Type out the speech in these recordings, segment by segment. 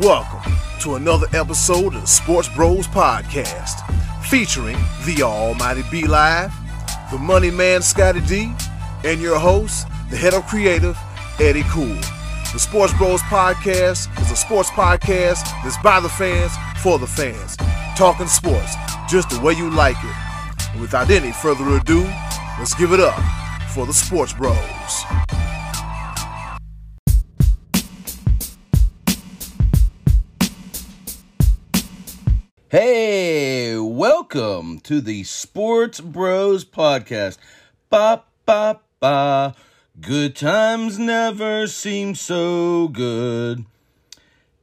Welcome to another episode of the Sports Bros Podcast, featuring the Almighty B Live, the Money Man Scottie D, and your host, the head of creative, Eddy Kool. The Sports Bros Podcast is a sports podcast that's by the fans for the fans, talking sports just the way you like it. And without any further ado, let's give it up for the Sports Bros. Hey, welcome to the Sports Bros Podcast. Ba ba ba. Good times never seem so good.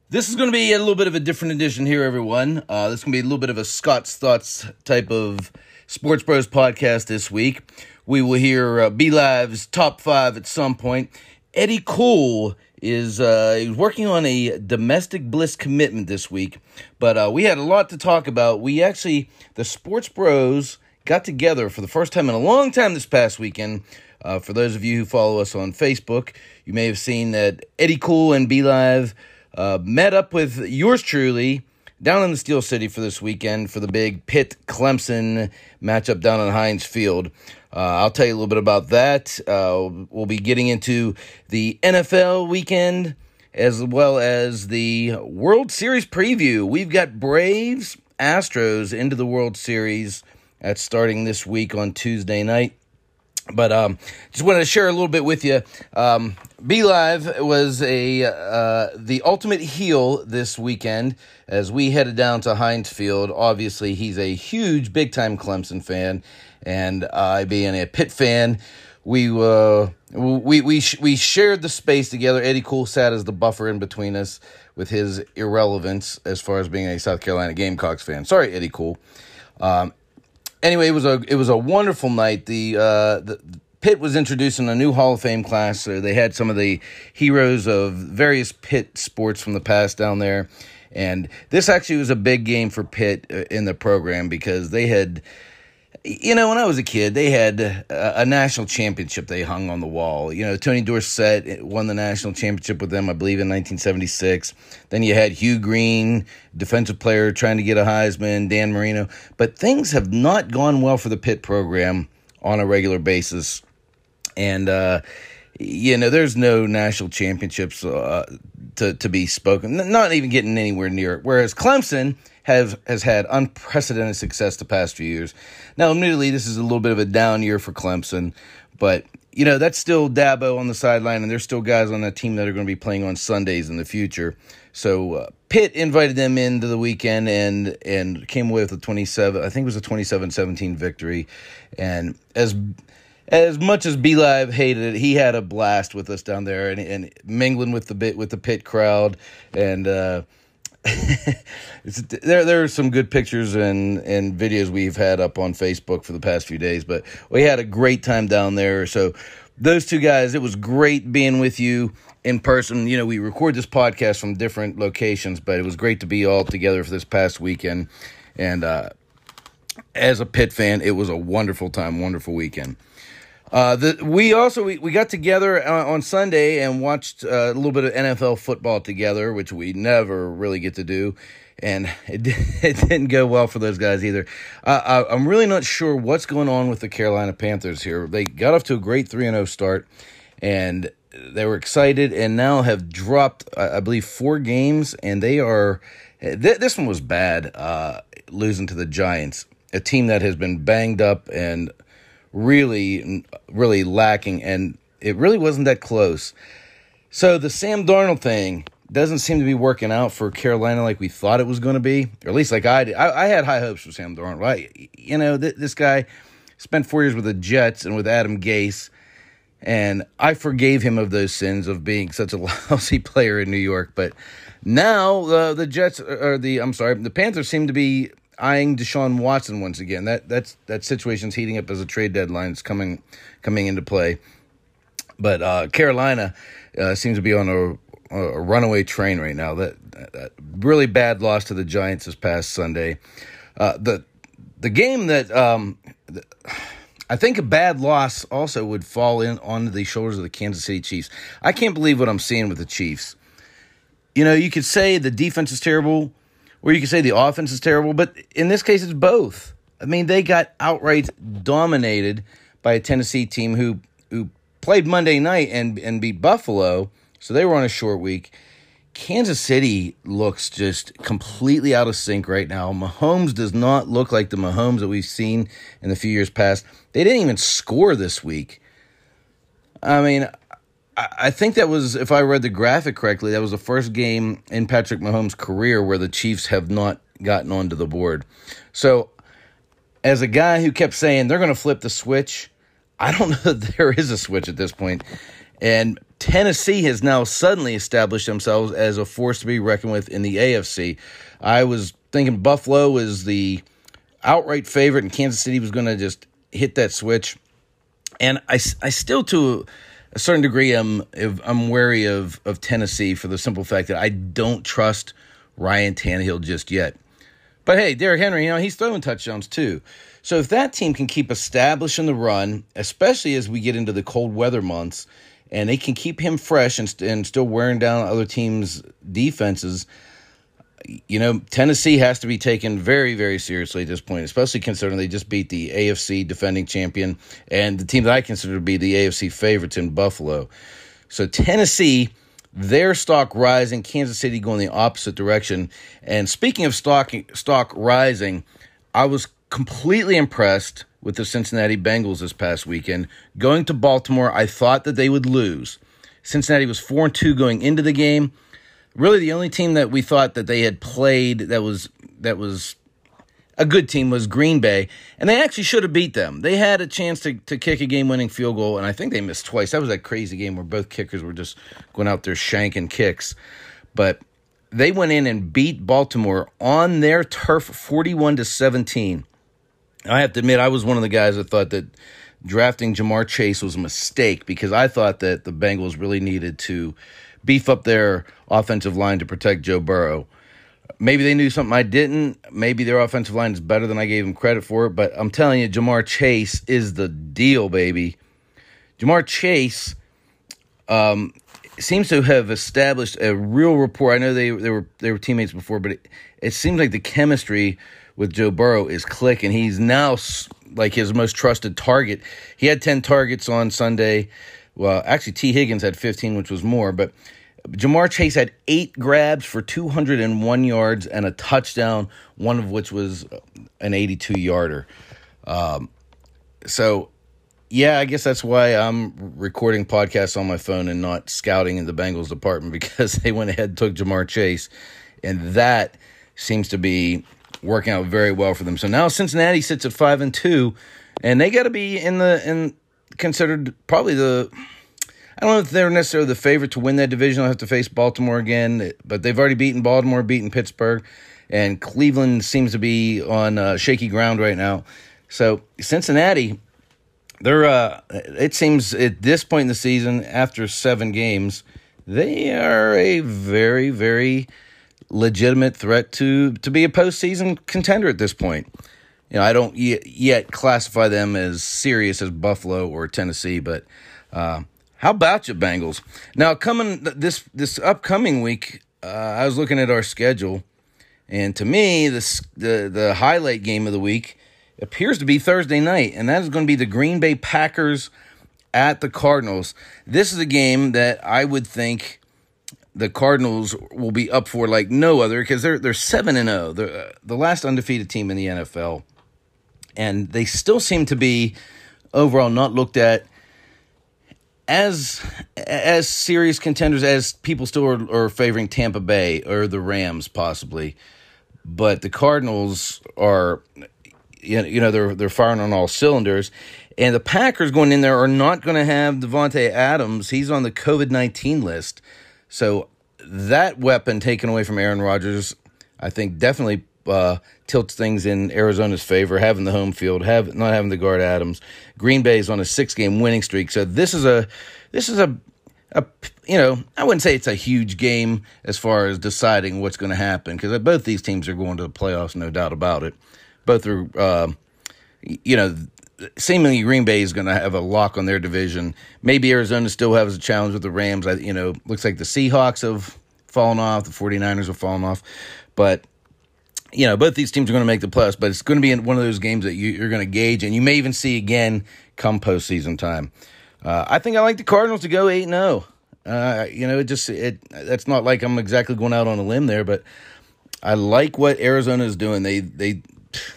This is going to be a little bit of a different edition here, everyone. Uh, this is going to be a little bit of a Scott's Thoughts type of Sports Bros podcast this week. We will hear uh, B Live's top five at some point. Eddy Kool is uh, working on a domestic bliss commitment this week, but uh, we had a lot to talk about. We actually, the Sports Bros got together for the first time in a long time this past weekend. Uh, for those of you who follow us on Facebook, you may have seen that Eddy Kool and B Live uh, met up with yours truly down in the Steel City for this weekend for the big Pitt Clemson matchup down on Heinz Field. Uh, I'll tell you a little bit about that. Uh, we'll be getting into the NFL weekend as well as the World Series preview. We've got Braves, Astros into the World Series. That's starting this week on Tuesday night. But um, just wanted to share a little bit with you. Um, B Live was a uh, the ultimate heel this weekend as we headed down to Heinz Field. Obviously, he's a huge, big time Clemson fan, and I, being a Pitt fan, we uh, we we we shared the space together. Eddy Kool sat as the buffer in between us with his irrelevance as far as being a South Carolina Gamecocks fan. Sorry, Eddy Kool. Um, anyway, it was a it was a wonderful night. The uh, the Pitt was introducing a new Hall of Fame class. So they had some of the heroes of various Pitt sports from the past down there, and this actually was a big game for Pitt uh, in the program because they had. You know, when I was a kid, they had a, a national championship they hung on the wall. You know, Tony Dorsett won the national championship with them, I believe, in 1976. Then you had Hugh Green, defensive player, trying to get a Heisman, Dan Marino. But things have not gone well for the Pitt program on a regular basis. And, uh, you know, there's no national championships uh, to, to be spoken, not even getting anywhere near it. Whereas Clemson have has had unprecedented success the past few years. Now, admittedly, this is a little bit of a down year for Clemson, but you know that's still Dabo on the sideline, and there's still guys on that team that are going to be playing on Sundays in the future. So uh, Pitt invited them into the weekend and and came away with a 27. I think it was a 27-17 victory, and as as much as B Live hated it, he had a blast with us down there and, and mingling with the bit with the Pitt crowd and. Uh, there there are some good pictures and and videos we've had up on Facebook for the past few days, but we had a great time down there. So those two guys, it was great being with you in person. You know, we record this podcast from different locations, but it was great to be all together for this past weekend. And uh, as a Pitt fan, it was a wonderful time, wonderful weekend. Uh, the, we also we, we got together on Sunday and watched uh, a little bit of NFL football together, which we never really get to do, and it, it didn't go well for those guys either. Uh, I, I'm really not sure what's going on with the Carolina Panthers here. They got off to a great three and zero start, and they were excited, and now have dropped I, believe four games, and they are. Th- this one was bad, uh, losing to the Giants, a team that has been banged up and really, really lacking, and it really wasn't that close. So the Sam Darnold thing doesn't seem to be working out for Carolina like we thought it was going to be, or at least like I did. I, I had high hopes for Sam Darnold. I, you know, th- this guy spent four years with the Jets and with Adam Gase, and I forgave him of those sins of being such a lousy player in New York. But now uh, the Jets, or the I'm sorry, the Panthers seem to be eyeing Deshaun Watson once again. That that's that situation's heating up as a trade deadline is coming coming into play. But uh, Carolina uh, seems to be on a, a, runaway train right now. That, that, really bad loss to the Giants this past Sunday. Uh, the the game that um, the, I think a bad loss also would fall in onto the shoulders of the Kansas City Chiefs. I can't believe what I'm seeing with the Chiefs you know, you could say the defense is terrible, or you could say the offense is terrible, but in this case, it's both. I mean, they got outright dominated by a Tennessee team who who played Monday night and and beat Buffalo, so they were on a short week. Kansas City looks just completely out of sync right now. Mahomes does not look like the Mahomes that we've seen in the few years past. They didn't even score this week. I mean, I think that was, if I read the graphic correctly, that was the first game in Patrick Mahomes' career where the Chiefs have not gotten onto the board. So, as a guy who kept saying they're going to flip the switch, I don't know that there is a switch at this point. And Tennessee has now suddenly established themselves as a force to be reckoned with in the AFC. I was thinking Buffalo was the outright favorite, and Kansas City was going to just hit that switch. And I, I still, to a certain degree, I'm I'm wary of of Tennessee for the simple fact that I don't trust Ryan Tannehill just yet. But hey, Derrick Henry, you know he's throwing touchdowns too. So if that team can keep establishing the run, especially as we get into the cold weather months, and they can keep him fresh and, and still wearing down other teams' defenses, you know, Tennessee has to be taken very, very seriously at this point, especially considering they just beat the AFC defending champion and the team that I consider to be the AFC favorites in Buffalo. So Tennessee, their stock rising, Kansas City going the opposite direction. And speaking of stock stock rising, I was completely impressed with the Cincinnati Bengals this past weekend. Going to Baltimore, I thought that they would lose. Cincinnati was 4 and 2 going into the game really the only team that we thought that they had played that was that was a good team was Green Bay, and they actually should have beat them. They had a chance to, to kick a game winning field goal, and I think they missed twice. That was that crazy game where both kickers were just going out there shanking kicks. But they went in and beat Baltimore on their turf 41 to 17. I have to admit, I was one of the guys that thought that drafting Ja'Marr Chase was a mistake because I thought that the Bengals really needed to beef up their offensive line to protect Joe Burrow. Maybe they knew something I didn't. Maybe their offensive line is better than I gave them credit for. But I'm telling you, Ja'Marr Chase is the deal, baby. Ja'Marr Chase um, seems to have established a real rapport. I know they they were they were teammates before, but it, it seems like the chemistry with Joe Burrow is clicking. He's now like his most trusted target. He had ten targets on Sunday. Well, actually, Tee Higgins had 15, which was more, but Ja'Marr Chase had eight grabs for 201 yards and a touchdown, one of which was an 82 yarder. Um, so, yeah, I guess that's why I'm recording podcasts on my phone and not scouting in the Bengals department because they went ahead and took Ja'Marr Chase, and that seems to be working out very well for them. So now Cincinnati sits at five and two, and they got to be in the in considered probably the I don't know if they're necessarily the favorite to win that division. They'll have to face Baltimore again, but they've already beaten Baltimore, beaten Pittsburgh, and Cleveland seems to be on uh, shaky ground right now. So Cincinnati, they're uh, it seems at this point in the season, after seven games, they are a very very legitimate threat to to be a postseason contender at this point. You know, I don't yet classify them as serious as Buffalo or Tennessee, but. Uh, how about you, Bengals? Now, coming this this upcoming week, uh, I was looking at our schedule, and to me, this the the highlight game of the week appears to be Thursday night, and that is going to be the Green Bay Packers at the Cardinals. This is a game that I would think the Cardinals will be up for like no other because they're they're seven and zero. Oh. They're uh, the last undefeated team in the NFL, and they still seem to be overall not looked at as as serious contenders as people still are, are, favoring Tampa Bay or the Rams possibly, but the Cardinals are you know they're they're firing on all cylinders, and the Packers going in there are not going to have Davante Adams. He's on the COVID nineteen list, so that weapon taken away from Aaron Rodgers, I think definitely uh, tilts things in Arizona's favor, having the home field, have not having to guard Adams. Green Bay's on a six game winning streak, so this is a this is a a you know I wouldn't say it's a huge game as far as deciding what's going to happen because both these teams are going to the playoffs, no doubt about it. Both are, uh, you know, seemingly Green Bay is going to have a lock on their division. Maybe Arizona still has a challenge with the Rams. I, you know, looks like the Seahawks have fallen off. The 49ers have fallen off. But, you know, both these teams are going to make the plus, but it's going to be one of those games that you, are going to gauge, and you may even see again come postseason time. Uh, I think I like the Cardinals to go 8 0. Uh, you know, it just, it that's not like I'm exactly going out on a limb there, but I like what Arizona is doing. They, they,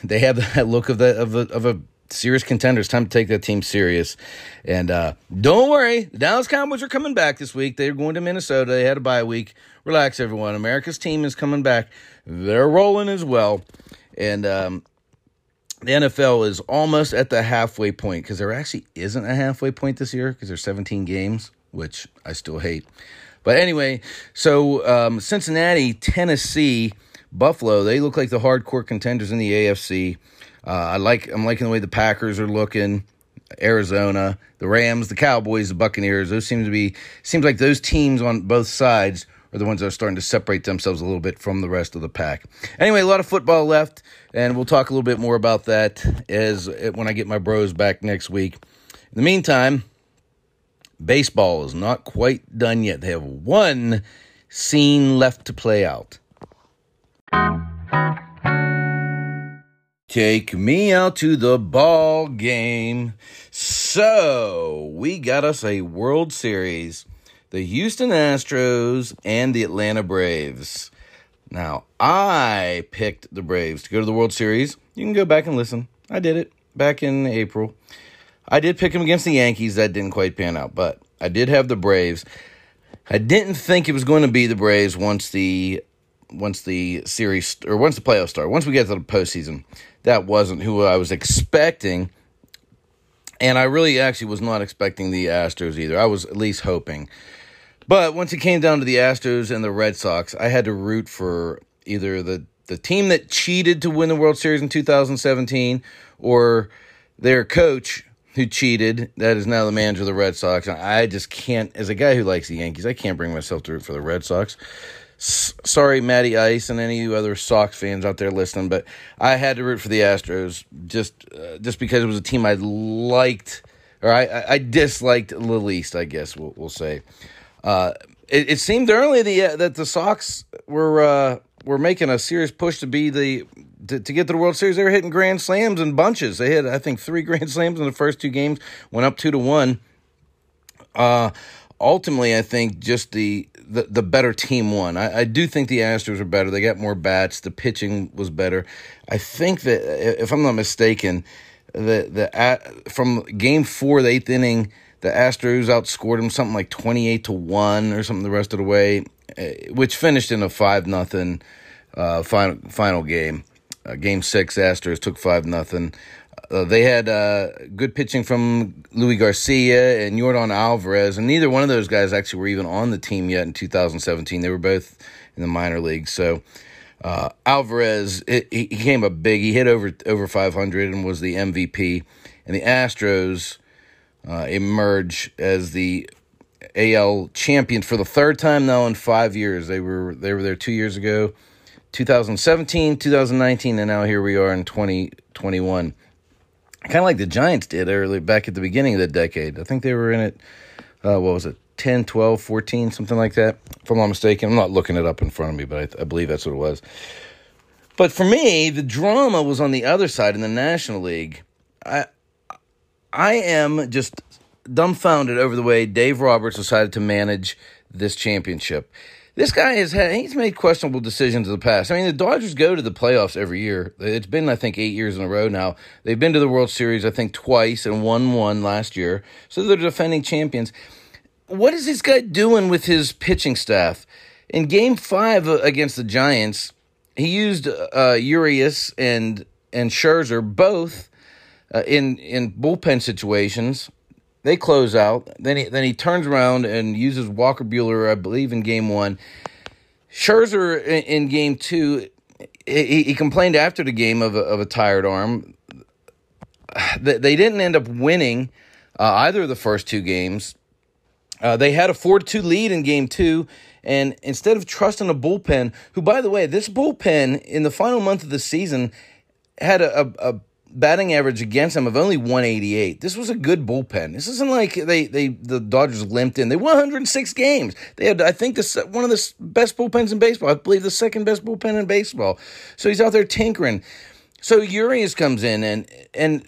they have that look of the of a, of a serious contenders. Time to take that team serious. And uh, don't worry, the Dallas Cowboys are coming back this week. They're going to Minnesota. They had a bye week. Relax, everyone. America's team is coming back. They're rolling as well. And um, the NFL is almost at the halfway point because there actually isn't a halfway point this year because there's 17 games, which I still hate. But anyway, so um, Cincinnati, Tennessee, Buffalo, they look like the hardcore contenders in the AFC. Uh, I like I'm liking the way the Packers are looking. Arizona, the Rams, the Cowboys, the Buccaneers. Those seem to be seems like those teams on both sides are the ones that are starting to separate themselves a little bit from the rest of the pack. Anyway, a lot of football left, and we'll talk a little bit more about that as when I get my bros back next week. In the meantime, baseball is not quite done yet. They have one scene left to play out. Take me out to the ball game. So, we got us a World Series. The Houston Astros and the Atlanta Braves. Now, I picked the Braves to go to the World Series. You can go back and listen. I did it back in April. I did pick them against the Yankees. That didn't quite pan out, but I did have the Braves. I didn't think it was going to be the Braves once the once the series or once the playoffs start. Once we get to the postseason that wasn't who I was expecting. And I really actually was not expecting the Astros either. I was at least hoping. But once it came down to the Astros and the Red Sox, I had to root for either the, the team that cheated to win the World Series in 2017 or their coach who cheated, that is now the manager of the Red Sox. I just can't, as a guy who likes the Yankees, I can't bring myself to root for the Red Sox sorry, Matty Ice, and any other Sox fans out there listening, but I had to root for the Astros just uh, just because it was a team I liked or I, I disliked the least. I guess we'll, we'll say. Uh, it, it, seemed early the, uh, that the Sox were uh, were making a serious push to be the to, to, get to the World Series. They were hitting grand slams in bunches. They had I think three grand slams in the first two games. Went up two to one. Uh, ultimately, I think just the the, the better team won. I, I do think the Astros are better. They got more bats. The pitching was better. I think that if I'm not mistaken, the the from game four, the eighth inning, the Astros outscored them something like twenty eight to one or something the rest of the way, eh, which finished in a five nothing uh, final final game. Uh, game six, Astros took five nothing. Uh, they had uh, good pitching from Luis Garcia and Yordan Alvarez, and neither one of those guys actually were even on the team yet in 2017. They were both in the minor leagues. So uh, Alvarez, it, he came up big. He hit over over 500 and was the MVP. And the Astros uh, emerge as the AL champions for the third time now in five years. They were they were there two years ago, 2017, 2019, and now here we are in 2021 kind of like the Giants did early back at the beginning of the decade. I think they were in it, uh, what was it, 10, 12, 14, something like that, if I'm not mistaken. I'm not looking it up in front of me, but I, I believe that's what it was. But for me, the drama was on the other side in the National League. I, I am just dumbfounded over the way Dave Roberts decided to manage this championship this guy has had he's made questionable decisions in the past. I mean, the Dodgers go to the playoffs every year. It's been I think 8 years in a row now. They've been to the World Series I think twice and won one last year. So they're defending champions. What is this guy doing with his pitching staff? In game 5 against the Giants, he used uh, Urias and and Scherzer both uh, in in bullpen situations they close out. Then he then he turns around and uses Walker Buehler, I believe, in game one. Scherzer in, in game two, he, he, complained after the game of a, of a tired arm. They didn't end up winning uh, either of the first two games. Uh, they had a 4 2 lead in game two. And instead of trusting a bullpen, who, by the way, this bullpen in the final month of the season had a, a, a batting average against them of only 188. This was a good bullpen. This isn't like they they the Dodgers limped in. They won 106 games. They had I think this one of the best bullpens in baseball. I believe the second best bullpen in baseball. So he's out there tinkering. So Urias comes in and and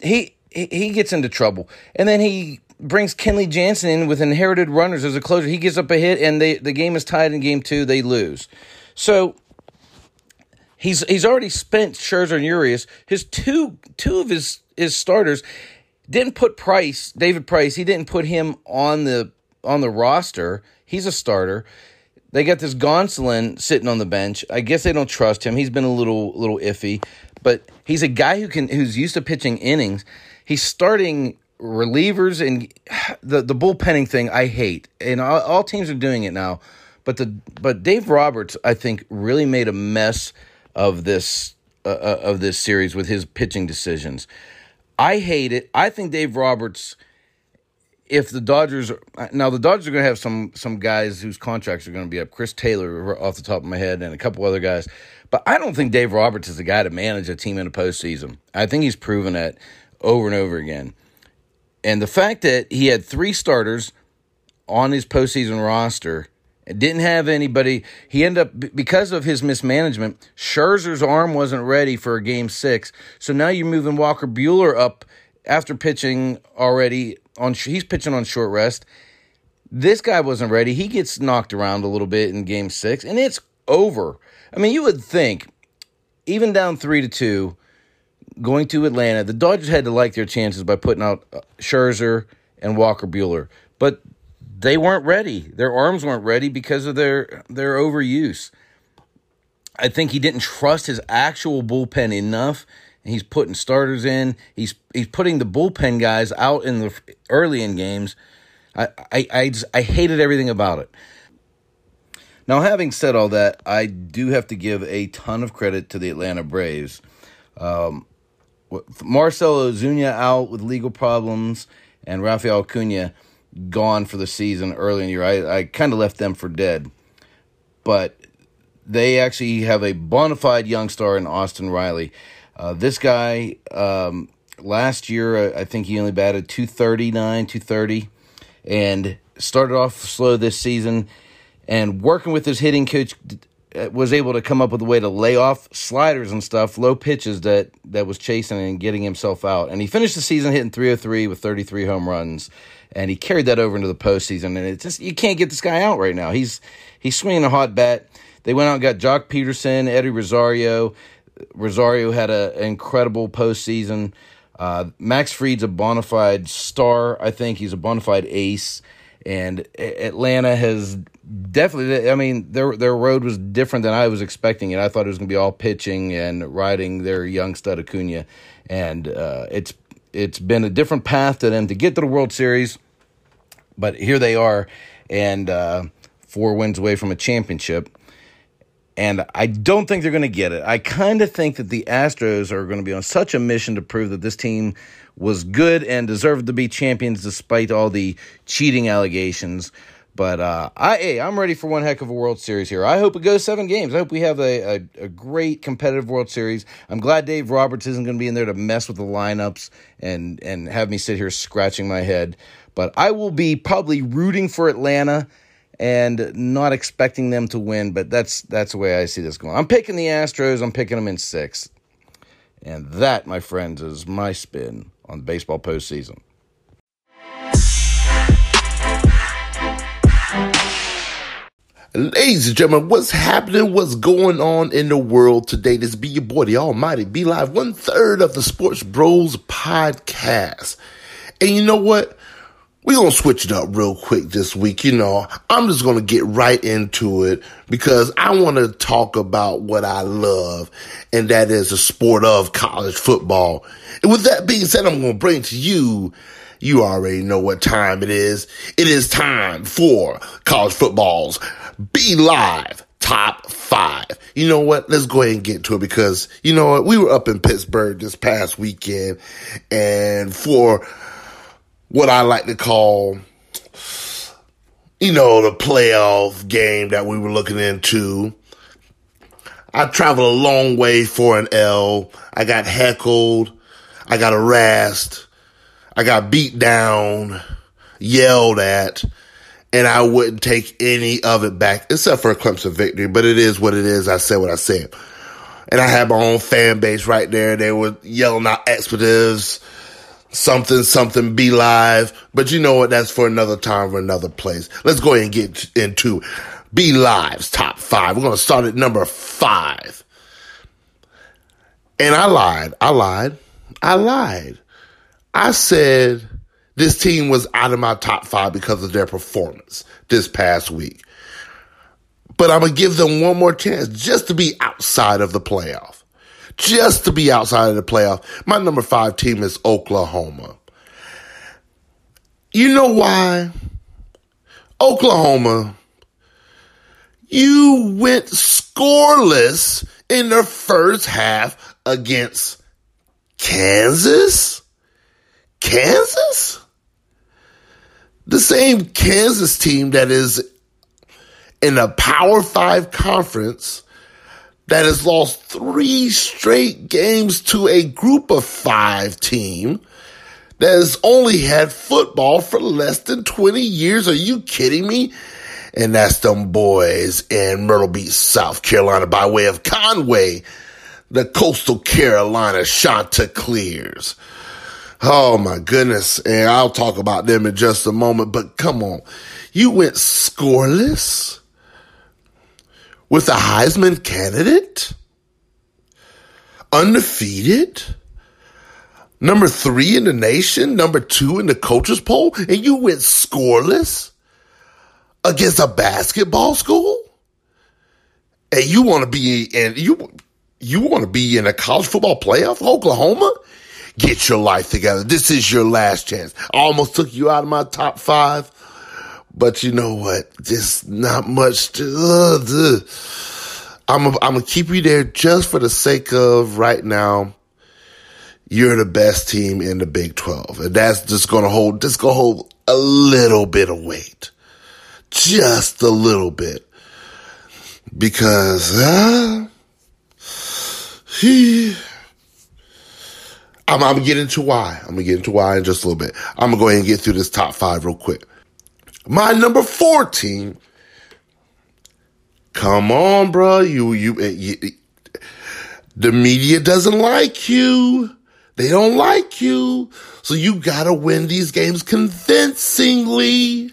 he he gets into trouble. And then he brings Kenley Jansen in with inherited runners as a closer. He gets up a hit and they the game is tied in game 2. They lose. So He's he's already spent Scherzer and Urias. His two two of his his starters didn't put Price, David Price. He didn't put him on the on the roster. He's a starter. They got this Gonsolin sitting on the bench. I guess they don't trust him. He's been a little little iffy, but he's a guy who can who's used to pitching innings. He's starting relievers and the the bullpenning thing I hate. And all, all teams are doing it now. But the but Dave Roberts I think really made a mess of this uh, uh, of this series with his pitching decisions. I hate it. I think Dave Roberts. If the Dodgers are, now the Dodgers are going to have some some guys whose contracts are going to be up. Chris Taylor off the top of my head and a couple other guys, but I don't think Dave Roberts is the guy to manage a team in a postseason. I think he's proven that over and over again. And the fact that he had three starters on his postseason roster didn't have anybody. He ended up because of his mismanagement. Scherzer's arm wasn't ready for a game six, so now you're moving Walker Buehler up after pitching already on. He's pitching on short rest. This guy wasn't ready. He gets knocked around a little bit in game six, and it's over. I mean, you would think, even down three to two, going to Atlanta, the Dodgers had to like their chances by putting out uh, Scherzer and Walker Buehler. They weren't ready. Their arms weren't ready because of their their overuse. I think he didn't trust his actual bullpen enough. He's putting starters in. He's he's putting the bullpen guys out in the early in games. I I I, just, I hated everything about it. Now, having said all that, I do have to give a ton of credit to the Atlanta Braves. Um, Marcell Ozuna out with legal problems, and Rafael Acuna gone for the season early in the year. I, I kind of left them for dead. But they actually have a bona fide young star in Austin Riley. Uh, this guy, um, last year, I think he only batted 239, 230, and started off slow this season. And working with his hitting coach, uh, was able to come up with a way to lay off sliders and stuff, low pitches that that was chasing and getting himself out. And he finished the season hitting 303 with 33 home runs and he carried that over into the postseason. And it's just you can't get this guy out right now. He's he's swinging a hot bat. They went out and got Joc Pederson, Eddie Rosario. Rosario had an incredible postseason. Uh, Max Fried's a bona fide star. I think he's a bona fide ace. And Atlanta has definitely. I mean, their their road was different than I was expecting it. I thought it was going to be all pitching and riding their young stud Acuna, and uh, it's it's been a different path to them to get to the World Series, but here they are, and uh, four wins away from a championship. And I don't think they're going to get it. I kind of think that the Astros are going to be on such a mission to prove that this team was good and deserved to be champions despite all the cheating allegations. But uh, I, hey, I'm ready for one heck of a World Series here. I hope it goes seven games. I hope we have a, a, a great competitive World Series. I'm glad Dave Roberts isn't going to be in there to mess with the lineups and and have me sit here scratching my head. But I will be probably rooting for Atlanta and not expecting them to win. But that's that's the way I see this going. I'm picking the Astros. I'm picking them in six, and that, my friends, is my spin on the baseball postseason. Ladies and gentlemen, what's happening? What's going on in the world today? This be your boy, the Almighty B Live, one third of the Sports Bros podcast. And you know what? We're going to switch it up real quick this week. You know, I'm just going to get right into it because I want to talk about what I love, and that is the sport of college football. And with that being said, I'm going to bring to you you already know what time it is. It is time for college football's B Live top five. You know what? Let's go ahead and get to it because you know what? We were up in Pittsburgh this past weekend and for what I like to call, you know, the playoff game that we were looking into. I traveled a long way for an L. I got heckled. I got harassed. I got beat down, yelled at, and I wouldn't take any of it back except for a Clemson victory. But it is what it is. I said what I said. And I had my own fan base right there. They were yelling out expletives, something, something, B Live. But you know what? That's for another time, for another place. Let's go ahead and get into B Live's top five. We're going to start at number five. And I lied. I lied. I lied. I said this team was out of my top five because of their performance this past week. But I'm going to give them one more chance just to be outside of the playoff. Just to be outside of the playoff. My number five team is Oklahoma. You know why? Oklahoma, you went scoreless in the first half against Kansas? Kansas? The same Kansas team that is in a Power Five conference that has lost three straight games to a group of five team that has only had football for less than 20 years. Are you kidding me? And that's them boys in Myrtle Beach, South Carolina by way of Conway, the coastal Carolina Chanticleers. Oh my goodness. And I'll talk about them in just a moment, but come on. You went scoreless with a Heisman candidate? Undefeated? Number three in the nation, number two in the coaches poll, and you went scoreless against a basketball school? And you want to be in you you want to be in a college football playoff, Oklahoma? Get your life together. This is your last chance. I almost took you out of my top five, but you know what? Just not much to, uh, I'm a, I'm gonna keep you there just for the sake of right now. You're the best team in the Big 12. And that's just gonna hold, just gonna hold a little bit of weight. Just a little bit. Because, uh, he, I'm, I'm gonna get into why. I'm gonna get into why in just a little bit. I'm gonna go ahead and get through this top five real quick. My number four team. Come on, bro. You, you, eh, you, eh. the media doesn't like you. They don't like you. So you gotta win these games convincingly.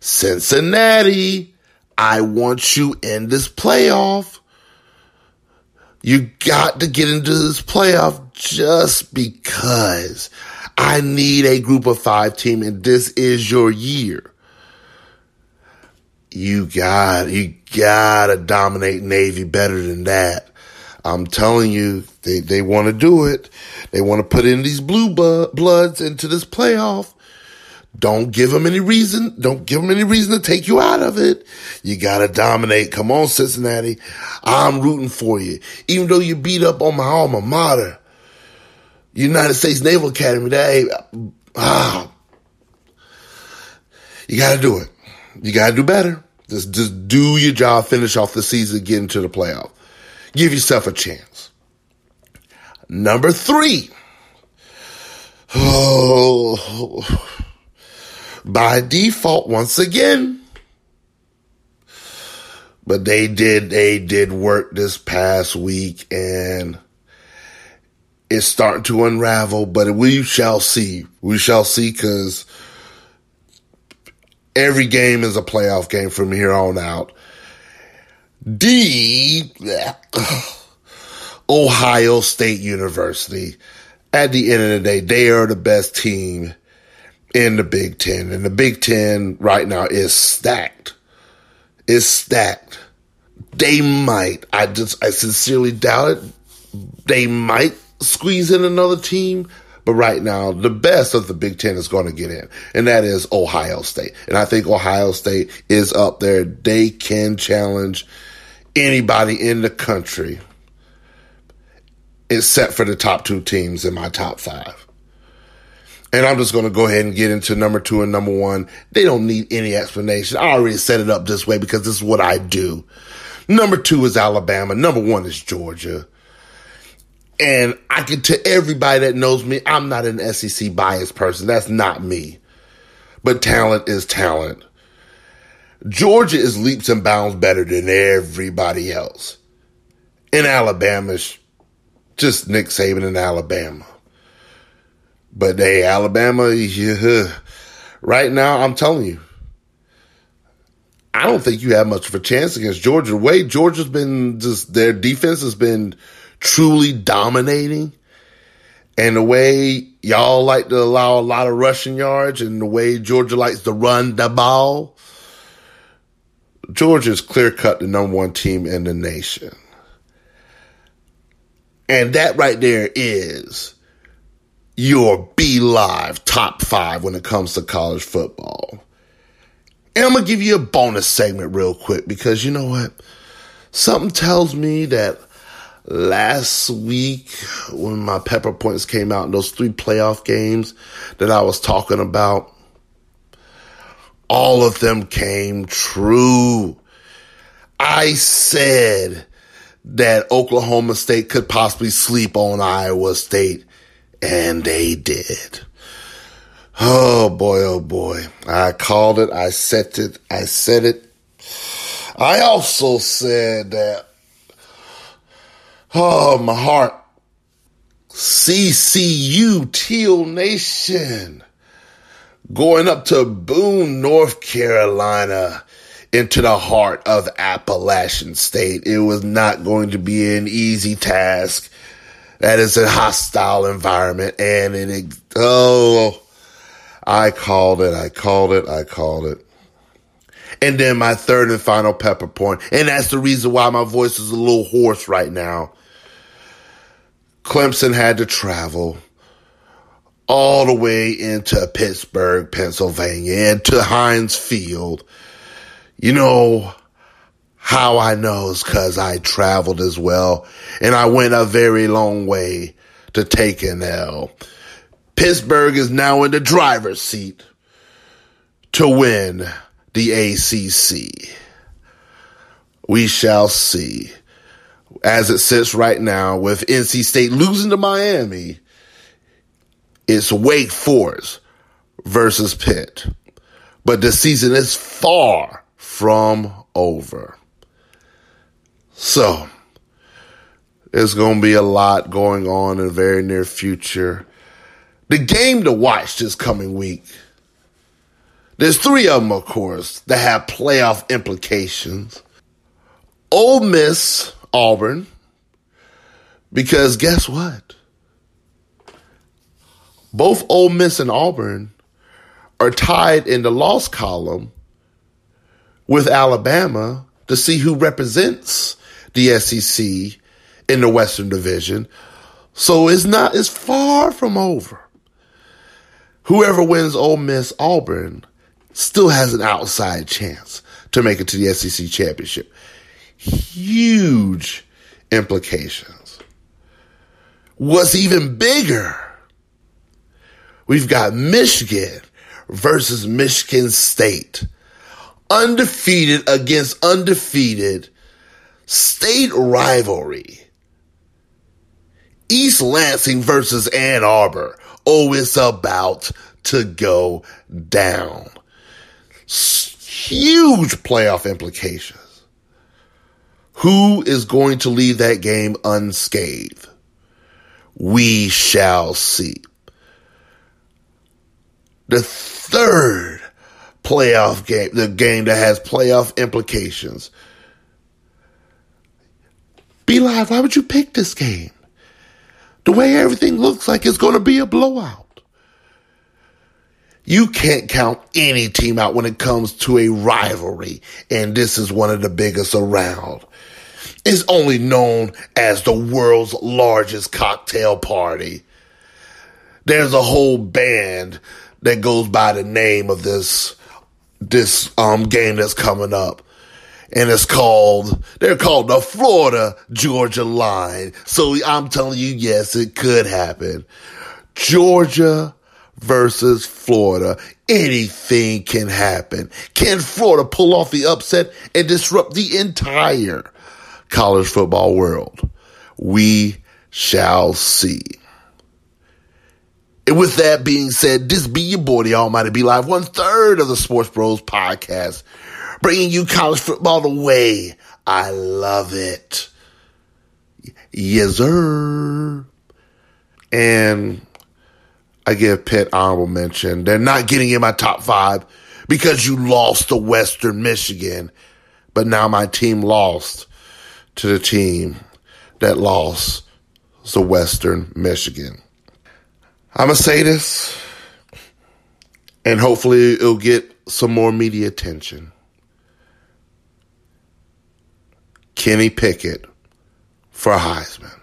Cincinnati, I want you in this playoff. You got to get into this playoff just because I need a group of five team and this is your year. You got, you gotta dominate Navy better than that. I'm telling you, they, they want to do it. They want to put in these blue bloods into this playoff. Don't give them any reason. Don't give them any reason to take you out of it. You gotta dominate. Come on, Cincinnati. I'm rooting for you. Even though you beat up on my alma mater, United States Naval Academy, that, ah, you gotta do it. You gotta do better. Just, just do your job, finish off the season, get into the playoff. Give yourself a chance. Number three. Oh, by default once again. But they did, they did work this past week and it's starting to unravel, but we shall see. We shall see because every game is a playoff game from here on out. D, Ohio State University. At the end of the day, they are the best team in the Big Ten. And the Big Ten right now is stacked. Is stacked. They might, I just, I sincerely doubt it. They might squeeze in another team. But right now, the best of the Big Ten is going to get in, and that is Ohio State. And I think Ohio State is up there. They can challenge anybody in the country except for the top two teams in my top five. And I'm just going to go ahead and get into number two and number one. They don't need any explanation. I already set it up this way because this is what I do. Number two is Alabama. Number one is Georgia. And I can tell everybody that knows me, I'm not an SEC biased person. That's not me. But talent is talent. Georgia is leaps and bounds better than everybody else. In Alabama, just Nick Saban in Alabama. But hey, Alabama, yeah, right now, I'm telling you, I don't think you have much of a chance against Georgia. The way Georgia's been just their defense has been truly dominating. And the way y'all like to allow a lot of rushing yards and the way Georgia likes to run the ball, Georgia's clear cut the number one team in the nation. And that right there is your B Live top five when it comes to college football. And I'm going to give you a bonus segment real quick because you know what? Something tells me that last week when my pepper points came out in those three playoff games that I was talking about, all of them came true. I said that Oklahoma State could possibly sleep on Iowa State, and they did. Oh boy, oh boy. I called it. I said it. I said it. I also said that, oh, my heart, CCU Teal Nation going up to Boone, North Carolina into the heart of Appalachian State. It was not going to be an easy task. That is a hostile environment and it, oh, I called it. I called it. I called it. And then my third and final pepper point, and that's the reason why my voice is a little hoarse right now. Clemson had to travel all the way into Pittsburgh, Pennsylvania, and to Heinz Field. You know how I know is because I traveled as well, and I went a very long way to take an L. Pittsburgh is now in the driver's seat to win the ACC. We shall see. As it sits right now, with NC State losing to Miami, it's Wake Forest versus Pitt. But the season is far from over. So, there's going to be a lot going on in the very near future. The game to watch this coming week. There's three of them, of course, that have playoff implications. Ole Miss, Auburn, because guess what? Both Ole Miss and Auburn are tied in the loss column with Alabama to see who represents the SEC in the Western Division. So it's not, it's far from over whoever wins Ole Miss Auburn still has an outside chance to make it to the SEC championship. Huge implications. What's even bigger? We've got Michigan versus Michigan State. Undefeated against undefeated state rivalry. East Lansing versus Ann Arbor. Oh, it's about to go down. Huge playoff implications. Who is going to leave that game unscathed? We shall see. The third playoff game, the game that has playoff implications. B Live, why would you pick this game? The way everything looks like it's going to be a blowout. You can't count any team out when it comes to a rivalry, and this is one of the biggest around. It's only known as the world's largest cocktail party. There's a whole band that goes by the name of this this um game that's coming up and it's called, they're called the Florida Georgia line. So I'm telling you, yes, it could happen. Georgia versus Florida. Anything can happen. Can Florida pull off the upset and disrupt the entire college football world. We shall see. And with that being said, this be your boy, the Almighty B Live, one third of the Sports Bros podcast, bringing you college football the way I love it. Yes, sir. And I give Pitt honorable mention. They're not getting in my top five because you lost to Western Michigan. But now my team lost to the team that lost to Western Michigan. I'm going to say this, and hopefully it'll get some more media attention. Kenny Pickett for Heisman.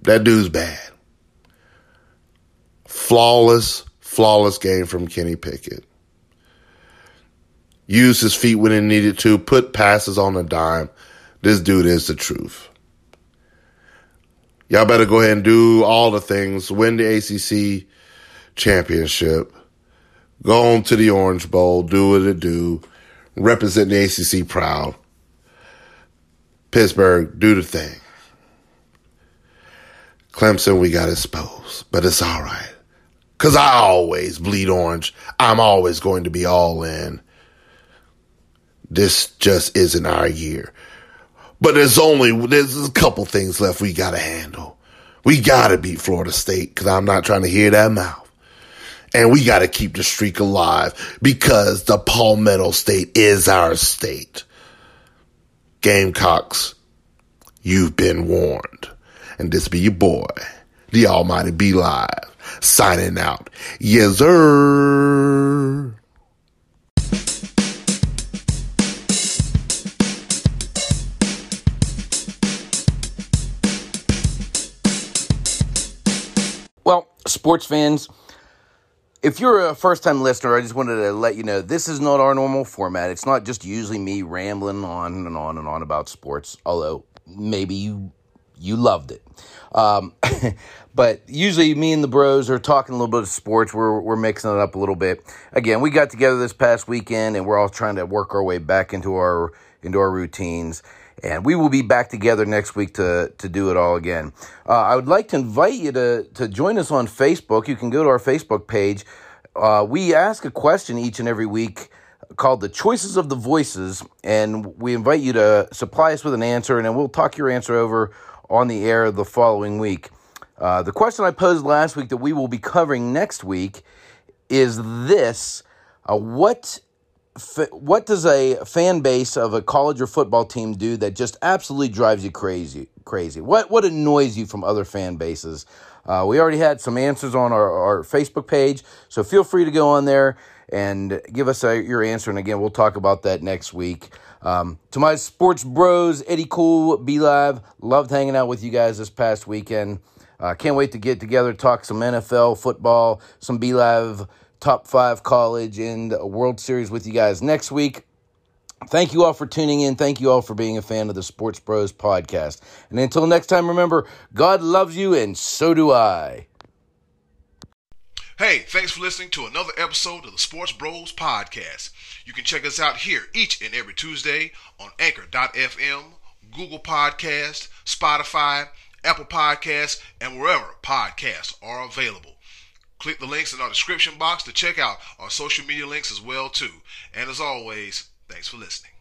That dude's bad. Flawless, flawless game from Kenny Pickett. Used his feet when he needed to, put passes on a dime. This dude is the truth. Y'all better go ahead and do all the things, win the ACC championship, go on to the Orange Bowl, do what it do, represent the ACC proud. Pittsburgh, do the thing. Clemson, we got exposed, but it's all right. Cause I always bleed orange. I'm always going to be all in. This just isn't our year. But there's only, there's a couple things left we gotta handle. We gotta beat Florida State, cause I'm not trying to hear that mouth. And we gotta keep the streak alive because the Palmetto State is our state. Gamecocks, you've been warned. And this be your boy, the Almighty B Live, signing out. Yes, sir. Well, sports fans, if you're a first time listener, I just wanted to let you know this is not our normal format. It's not just usually me rambling on and on and on about sports, although maybe you you loved it. Um, but usually me and the bros are talking a little bit of sports. We're, we're mixing it up a little bit. Again, we got together this past weekend and we're all trying to work our way back into our into our routines. And we will be back together next week to, to do it all again. Uh, I would like to invite you to, to join us on Facebook. You can go to our Facebook page. Uh, we ask a question each and every week called the Choices of the Voices, and we invite you to supply us with an answer, and then we'll talk your answer over on the air the following week. Uh, the question I posed last week that we will be covering next week is this: uh, What what does a fan base of a college or football team do that just absolutely drives you crazy? Crazy. What what annoys you from other fan bases? Uh, we already had some answers on our, our Facebook page, so feel free to go on there and give us a, your answer. And again, we'll talk about that next week. Um, to my sports bros, Eddy Kool, B Live, loved hanging out with you guys this past weekend. Uh, can't wait to get together, talk some NFL, football, some B Live top five college and World Series with you guys next week. Thank you all for tuning in. Thank you all for being a fan of the Sports Bros podcast. And until next time, remember, God loves you and so do I. Hey, thanks for listening to another episode of the Sports Bros Podcast. You can check us out here each and every Tuesday on Anchor.fm, Google Podcast, Spotify, Apple Podcasts, and wherever podcasts are available. Click the links in our description box to check out our social media links as well too. And as always, thanks for listening.